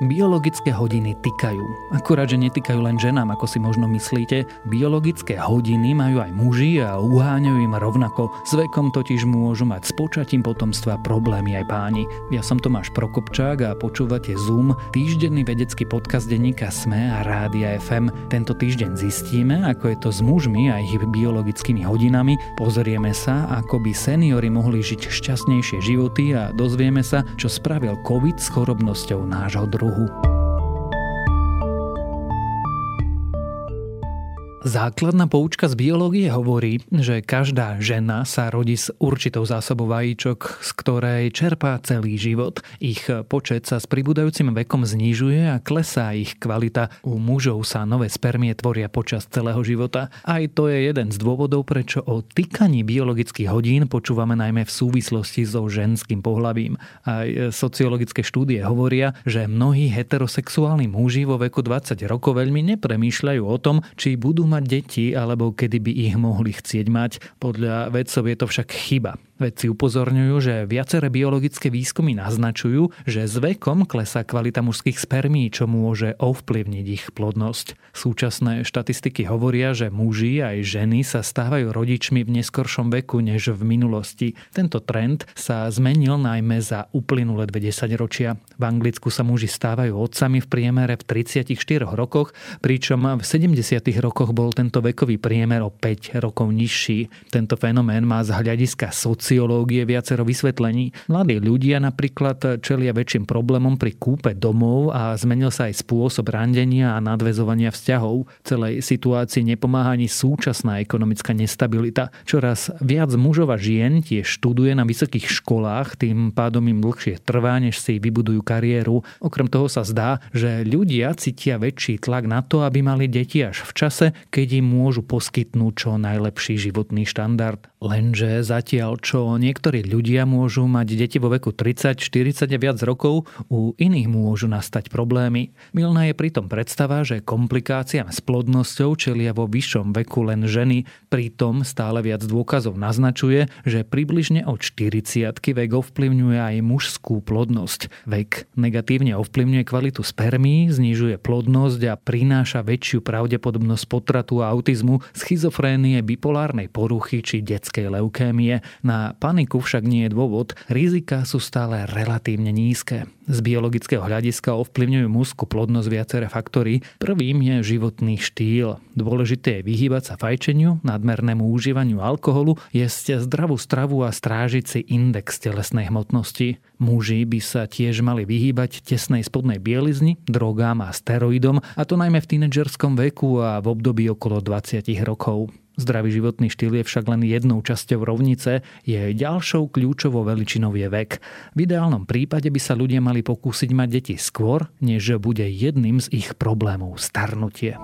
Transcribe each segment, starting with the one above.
Biologické hodiny týkajú. Akurát, že netýkajú len ženám, ako si možno myslíte. Biologické hodiny majú aj muži a uháňajú im rovnako. S vekom totiž môžu mať s počatím potomstva problémy aj páni. Ja som Tomáš Prokopčák a počúvate Zoom, týždenný vedecký podcast denníka SME a Rádia FM. Tento týždeň zistíme, ako je to s mužmi a ich biologickými hodinami. Pozrieme sa, ako by seniory mohli žiť šťastnejšie životy a dozvieme sa, čo spravil COVID s chorobnosťou nášho druhu. ہوں۔ Základná poučka z biológie hovorí, že každá žena sa rodí s určitou zásobou vajíčok, z ktorej čerpá celý život. Ich počet sa s pribúdajúcim vekom znižuje a klesá ich kvalita. U mužov sa nové spermie tvoria počas celého života. Aj to je jeden z dôvodov, prečo o týkaní biologických hodín počúvame najmä v súvislosti so ženským pohlavím. Aj sociologické štúdie hovoria, že mnohí heterosexuálni muži vo veku 20 rokov veľmi nepremýšľajú o tom, či budú mať deti alebo kedy by ich mohli chcieť mať. Podľa vedcov je to však chyba. Vedci upozorňujú, že viaceré biologické výskumy naznačujú, že s vekom klesá kvalita mužských spermí, čo môže ovplyvniť ich plodnosť. Súčasné štatistiky hovoria, že muži aj ženy sa stávajú rodičmi v neskoršom veku než v minulosti. Tento trend sa zmenil najmä za uplynulé 20 ročia. V Anglicku sa muži stávajú otcami v priemere v 34 rokoch, pričom v 70 rokoch bol tento vekový priemer o 5 rokov nižší. Tento fenomén má z hľadiska soci sociológie viacero vysvetlení. Mladí ľudia napríklad čelia väčším problémom pri kúpe domov a zmenil sa aj spôsob randenia a nadvezovania vzťahov. Celej situácii nepomáha ani súčasná ekonomická nestabilita. Čoraz viac mužov a žien tiež študuje na vysokých školách, tým pádom im dlhšie trvá, než si vybudujú kariéru. Okrem toho sa zdá, že ľudia cítia väčší tlak na to, aby mali deti až v čase, keď im môžu poskytnúť čo najlepší životný štandard. Lenže zatiaľ, čo niektorí ľudia môžu mať deti vo veku 30, 40 a viac rokov, u iných môžu nastať problémy. Milná je pritom predstava, že komplikáciám s plodnosťou čelia vo vyššom veku len ženy, pritom stále viac dôkazov naznačuje, že približne od 40 vek ovplyvňuje aj mužskú plodnosť. Vek negatívne ovplyvňuje kvalitu spermí, znižuje plodnosť a prináša väčšiu pravdepodobnosť potratu a autizmu, schizofrénie, bipolárnej poruchy či detskej leukémie. Na paniku však nie je dôvod, rizika sú stále relatívne nízke. Z biologického hľadiska ovplyvňujú mužskú plodnosť viaceré faktory. Prvým je životný štýl. Dôležité je vyhýbať sa fajčeniu, nadmernému užívaniu alkoholu, jesť zdravú stravu a strážiť si index telesnej hmotnosti. Muži by sa tiež mali vyhýbať tesnej spodnej bielizni, drogám a steroidom, a to najmä v tínedžerskom veku a v období okolo 20 rokov. Zdravý životný štýl je však len jednou časťou rovnice, jej ďalšou kľúčovou veličinou je vek. V ideálnom prípade by sa ľudia mali pokúsiť mať deti skôr, než bude jedným z ich problémov starnutie.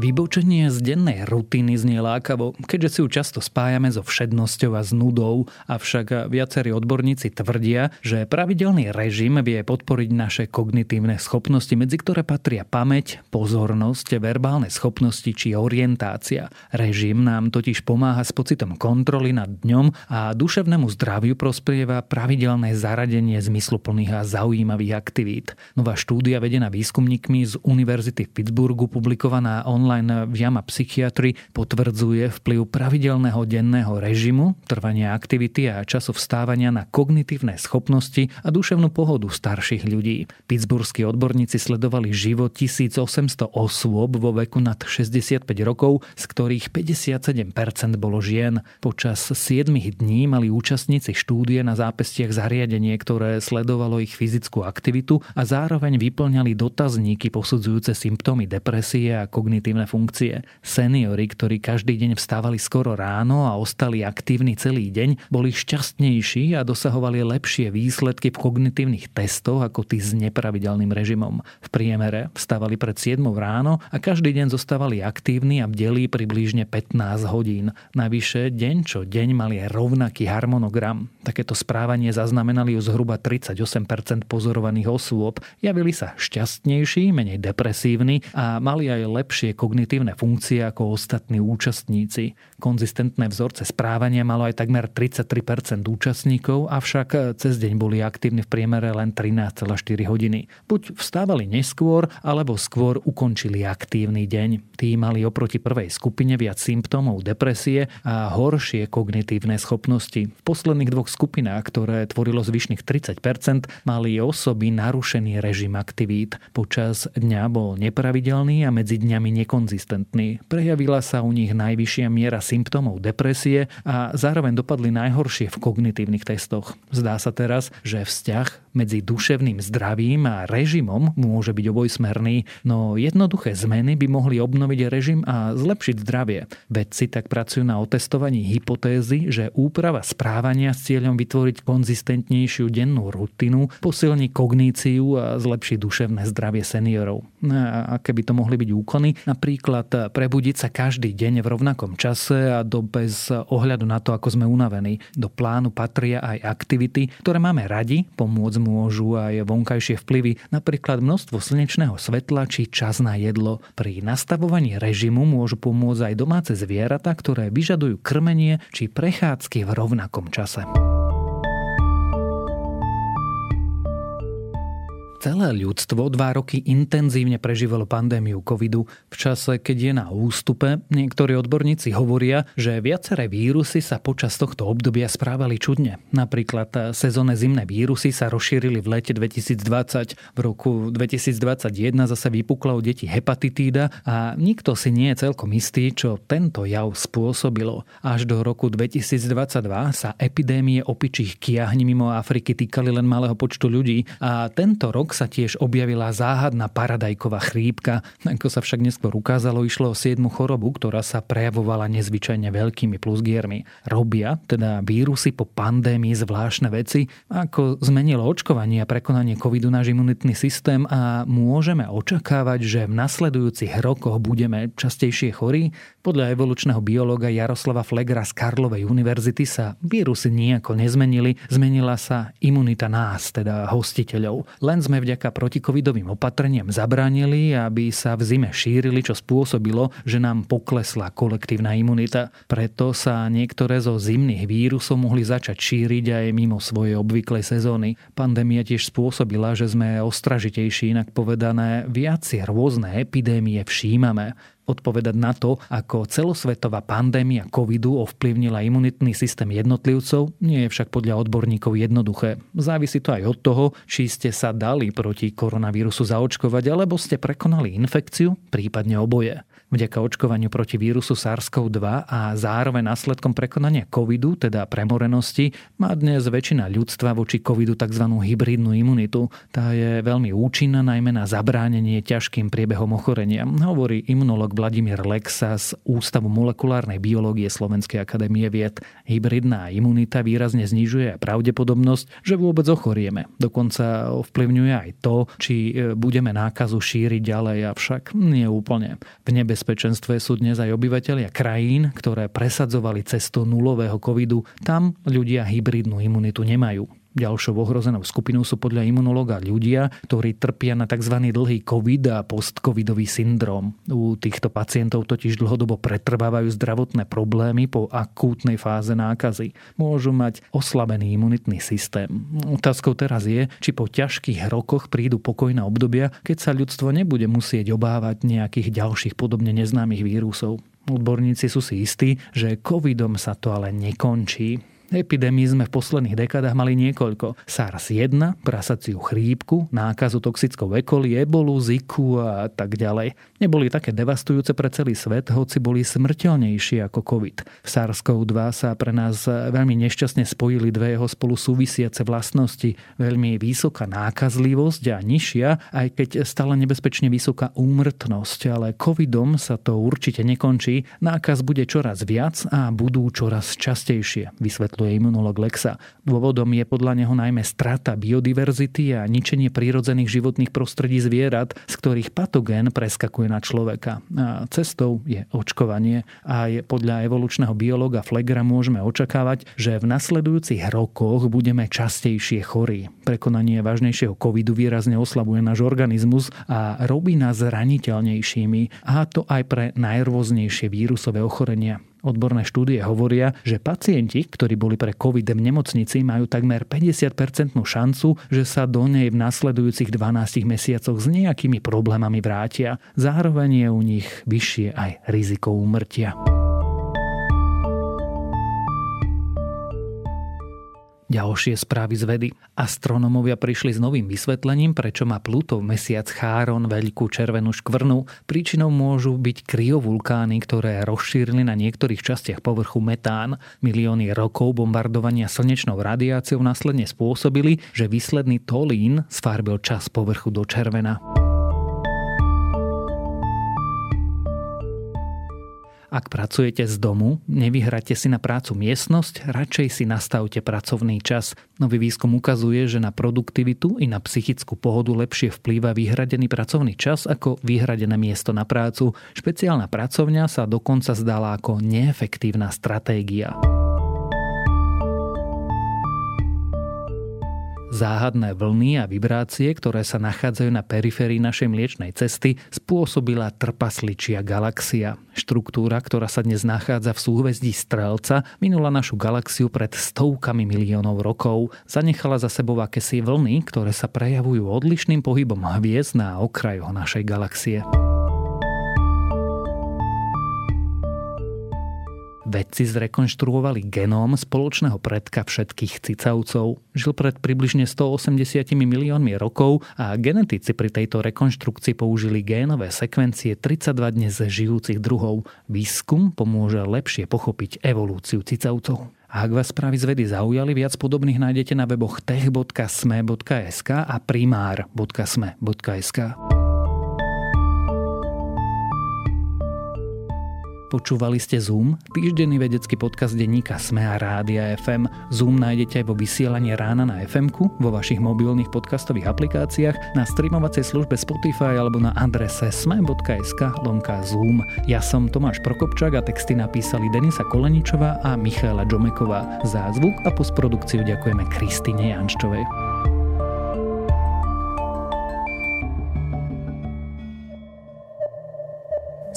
Vybočenie z dennej rutiny znie lákavo, keďže si ju často spájame so všednosťou a s nudou, avšak viacerí odborníci tvrdia, že pravidelný režim vie podporiť naše kognitívne schopnosti, medzi ktoré patria pamäť, pozornosť, verbálne schopnosti či orientácia. Režim nám totiž pomáha s pocitom kontroly nad dňom a duševnému zdraviu prosprieva pravidelné zaradenie zmysluplných a zaujímavých aktivít. Nová štúdia vedená výskumníkmi z Univerzity v Pittsburghu publikovaná online online v Jama Psychiatry potvrdzuje vplyv pravidelného denného režimu, trvania aktivity a času vstávania na kognitívne schopnosti a duševnú pohodu starších ľudí. Pittsburghskí odborníci sledovali život 1800 osôb vo veku nad 65 rokov, z ktorých 57% bolo žien. Počas 7 dní mali účastníci štúdie na zápestiach zariadenie, ktoré sledovalo ich fyzickú aktivitu a zároveň vyplňali dotazníky posudzujúce symptómy depresie a kognitívne kognitívne funkcie. Seniory, ktorí každý deň vstávali skoro ráno a ostali aktívni celý deň, boli šťastnejší a dosahovali lepšie výsledky v kognitívnych testoch ako tí s nepravidelným režimom. V priemere vstávali pred 7 ráno a každý deň zostávali aktívni a bdeli približne 15 hodín. Navyše deň čo deň mali rovnaký harmonogram. Takéto správanie zaznamenali u zhruba 38% pozorovaných osôb. Javili sa šťastnejší, menej depresívni a mali aj lepšie kognitívne kognitívne funkcie ako ostatní účastníci. Konzistentné vzorce správania malo aj takmer 33% účastníkov, avšak cez deň boli aktívni v priemere len 13,4 hodiny. Buď vstávali neskôr, alebo skôr ukončili aktívny deň. Tí mali oproti prvej skupine viac symptómov depresie a horšie kognitívne schopnosti. V posledných dvoch skupinách, ktoré tvorilo zvyšných 30%, mali osoby narušený režim aktivít. Počas dňa bol nepravidelný a medzi dňami nekonzistentný. Prejavila sa u nich najvyššia miera symptómov depresie a zároveň dopadli najhoršie v kognitívnych testoch. Zdá sa teraz, že vzťah medzi duševným zdravím a režimom môže byť obojsmerný, no jednoduché zmeny by mohli obnoviť režim a zlepšiť zdravie. Vedci tak pracujú na otestovaní hypotézy, že úprava správania s cieľom vytvoriť konzistentnejšiu dennú rutinu posilní kogníciu a zlepší duševné zdravie seniorov. Aké by to mohli byť úkony? Napríklad prebudiť sa každý deň v rovnakom čase a do bez ohľadu na to, ako sme unavení. Do plánu patria aj aktivity, ktoré máme radi, pomôcť môžu aj vonkajšie vplyvy, napríklad množstvo slnečného svetla či čas na jedlo. Pri nastavovaní režimu môžu pomôcť aj domáce zvieratá, ktoré vyžadujú krmenie či prechádzky v rovnakom čase. Celé ľudstvo dva roky intenzívne prežívalo pandémiu covidu. V čase, keď je na ústupe, niektorí odborníci hovoria, že viaceré vírusy sa počas tohto obdobia správali čudne. Napríklad sezónne zimné vírusy sa rozšírili v lete 2020. V roku 2021 zase vypukla u detí hepatitída a nikto si nie je celkom istý, čo tento jav spôsobilo. Až do roku 2022 sa epidémie opičích kiahní mimo Afriky týkali len malého počtu ľudí a tento rok rok sa tiež objavila záhadná paradajková chrípka. Ako sa však neskôr ukázalo, išlo o siedmu chorobu, ktorá sa prejavovala nezvyčajne veľkými plusgiermi. Robia teda vírusy po pandémii zvláštne veci, ako zmenilo očkovanie a prekonanie covidu náš imunitný systém a môžeme očakávať, že v nasledujúcich rokoch budeme častejšie chorí. Podľa evolučného biológa Jaroslava Flegra z Karlovej univerzity sa vírusy nejako nezmenili, zmenila sa imunita nás, teda hostiteľov. Len sme vďaka protikovidovým opatreniam zabránili, aby sa v zime šírili, čo spôsobilo, že nám poklesla kolektívna imunita. Preto sa niektoré zo zimných vírusov mohli začať šíriť aj mimo svojej obvyklej sezóny. Pandémia tiež spôsobila, že sme ostražitejší, inak povedané, viac rôzne epidémie všímame odpovedať na to, ako celosvetová pandémia covidu ovplyvnila imunitný systém jednotlivcov, nie je však podľa odborníkov jednoduché. Závisí to aj od toho, či ste sa dali proti koronavírusu zaočkovať, alebo ste prekonali infekciu, prípadne oboje. Vďaka očkovaniu proti vírusu SARS-CoV-2 a zároveň následkom prekonania covidu, teda premorenosti, má dnes väčšina ľudstva voči covidu tzv. hybridnú imunitu. Tá je veľmi účinná najmä na zabránenie ťažkým priebehom ochorenia, hovorí imunolog Vladimír Lexa z Ústavu molekulárnej biológie Slovenskej akadémie vied. Hybridná imunita výrazne znižuje pravdepodobnosť, že vôbec ochorieme. Dokonca ovplyvňuje aj to, či budeme nákazu šíriť ďalej, avšak nie úplne. V nebez nebezpečenstve sú dnes aj obyvateľia krajín, ktoré presadzovali cestu nulového covidu. Tam ľudia hybridnú imunitu nemajú. Ďalšou ohrozenou skupinou sú podľa imunológa ľudia, ktorí trpia na tzv. dlhý COVID a postcovidový syndrom. U týchto pacientov totiž dlhodobo pretrvávajú zdravotné problémy po akútnej fáze nákazy. Môžu mať oslabený imunitný systém. Otázkou teraz je, či po ťažkých rokoch prídu pokojné obdobia, keď sa ľudstvo nebude musieť obávať nejakých ďalších podobne neznámych vírusov. Odborníci sú si istí, že covidom sa to ale nekončí. Epidémií sme v posledných dekádach mali niekoľko. SARS-1, prasaciu chrípku, nákazu toxickou E. coli, ebolu, ziku a tak ďalej. Neboli také devastujúce pre celý svet, hoci boli smrteľnejšie ako COVID. V SARS-CoV-2 sa pre nás veľmi nešťastne spojili dve jeho spolu súvisiace vlastnosti. Veľmi vysoká nákazlivosť a nižšia, aj keď stále nebezpečne vysoká úmrtnosť. Ale covidom sa to určite nekončí. Nákaz bude čoraz viac a budú čoraz častejšie, vysvetľujú vysvetľuje imunolog Lexa. Dôvodom je podľa neho najmä strata biodiverzity a ničenie prírodzených životných prostredí zvierat, z ktorých patogén preskakuje na človeka. A cestou je očkovanie a je podľa evolučného biologa Flegra môžeme očakávať, že v nasledujúcich rokoch budeme častejšie chorí. Prekonanie vážnejšieho covidu výrazne oslabuje náš organizmus a robí nás zraniteľnejšími a to aj pre najrôznejšie vírusové ochorenia. Odborné štúdie hovoria, že pacienti, ktorí boli pre COVID v nemocnici, majú takmer 50% šancu, že sa do nej v nasledujúcich 12 mesiacoch s nejakými problémami vrátia. Zároveň je u nich vyššie aj riziko úmrtia. Ďalšie správy z vedy. Astronómovia prišli s novým vysvetlením, prečo má Plutov mesiac Cháron veľkú červenú škvrnu. Príčinou môžu byť kryovulkány, ktoré rozšírili na niektorých častiach povrchu metán. Milióny rokov bombardovania slnečnou radiáciou následne spôsobili, že výsledný tolín sfarbil čas povrchu do červena. Ak pracujete z domu, nevyhrate si na prácu miestnosť, radšej si nastavte pracovný čas. Nový výskum ukazuje, že na produktivitu i na psychickú pohodu lepšie vplýva vyhradený pracovný čas ako vyhradené miesto na prácu. Špeciálna pracovňa sa dokonca zdala ako neefektívna stratégia. Záhadné vlny a vibrácie, ktoré sa nachádzajú na periférii našej mliečnej cesty, spôsobila trpasličia galaxia. Štruktúra, ktorá sa dnes nachádza v súhvezdí Strelca, minula našu galaxiu pred stovkami miliónov rokov. Zanechala za sebou akési vlny, ktoré sa prejavujú odlišným pohybom hviezd na okrajoch našej galaxie. Vedci zrekonštruovali genóm spoločného predka všetkých cicavcov. Žil pred približne 180 miliónmi rokov a genetici pri tejto rekonštrukcii použili génové sekvencie 32 dnes žijúcich druhov. Výskum pomôže lepšie pochopiť evolúciu cicavcov. Ak vás správy z vedy zaujali, viac podobných nájdete na weboch tech.sme.sk a primár.sme.sk. Počúvali ste Zoom, týždenný vedecký podcast denníka Sme a Rádia FM. Zoom nájdete aj vo vysielaní rána na fm vo vašich mobilných podcastových aplikáciách, na streamovacej službe Spotify alebo na adrese sme.sk lomka Zoom. Ja som Tomáš Prokopčák a texty napísali Denisa Koleničová a Michála Džomeková. Za zvuk a postprodukciu ďakujeme Kristine Janščovej.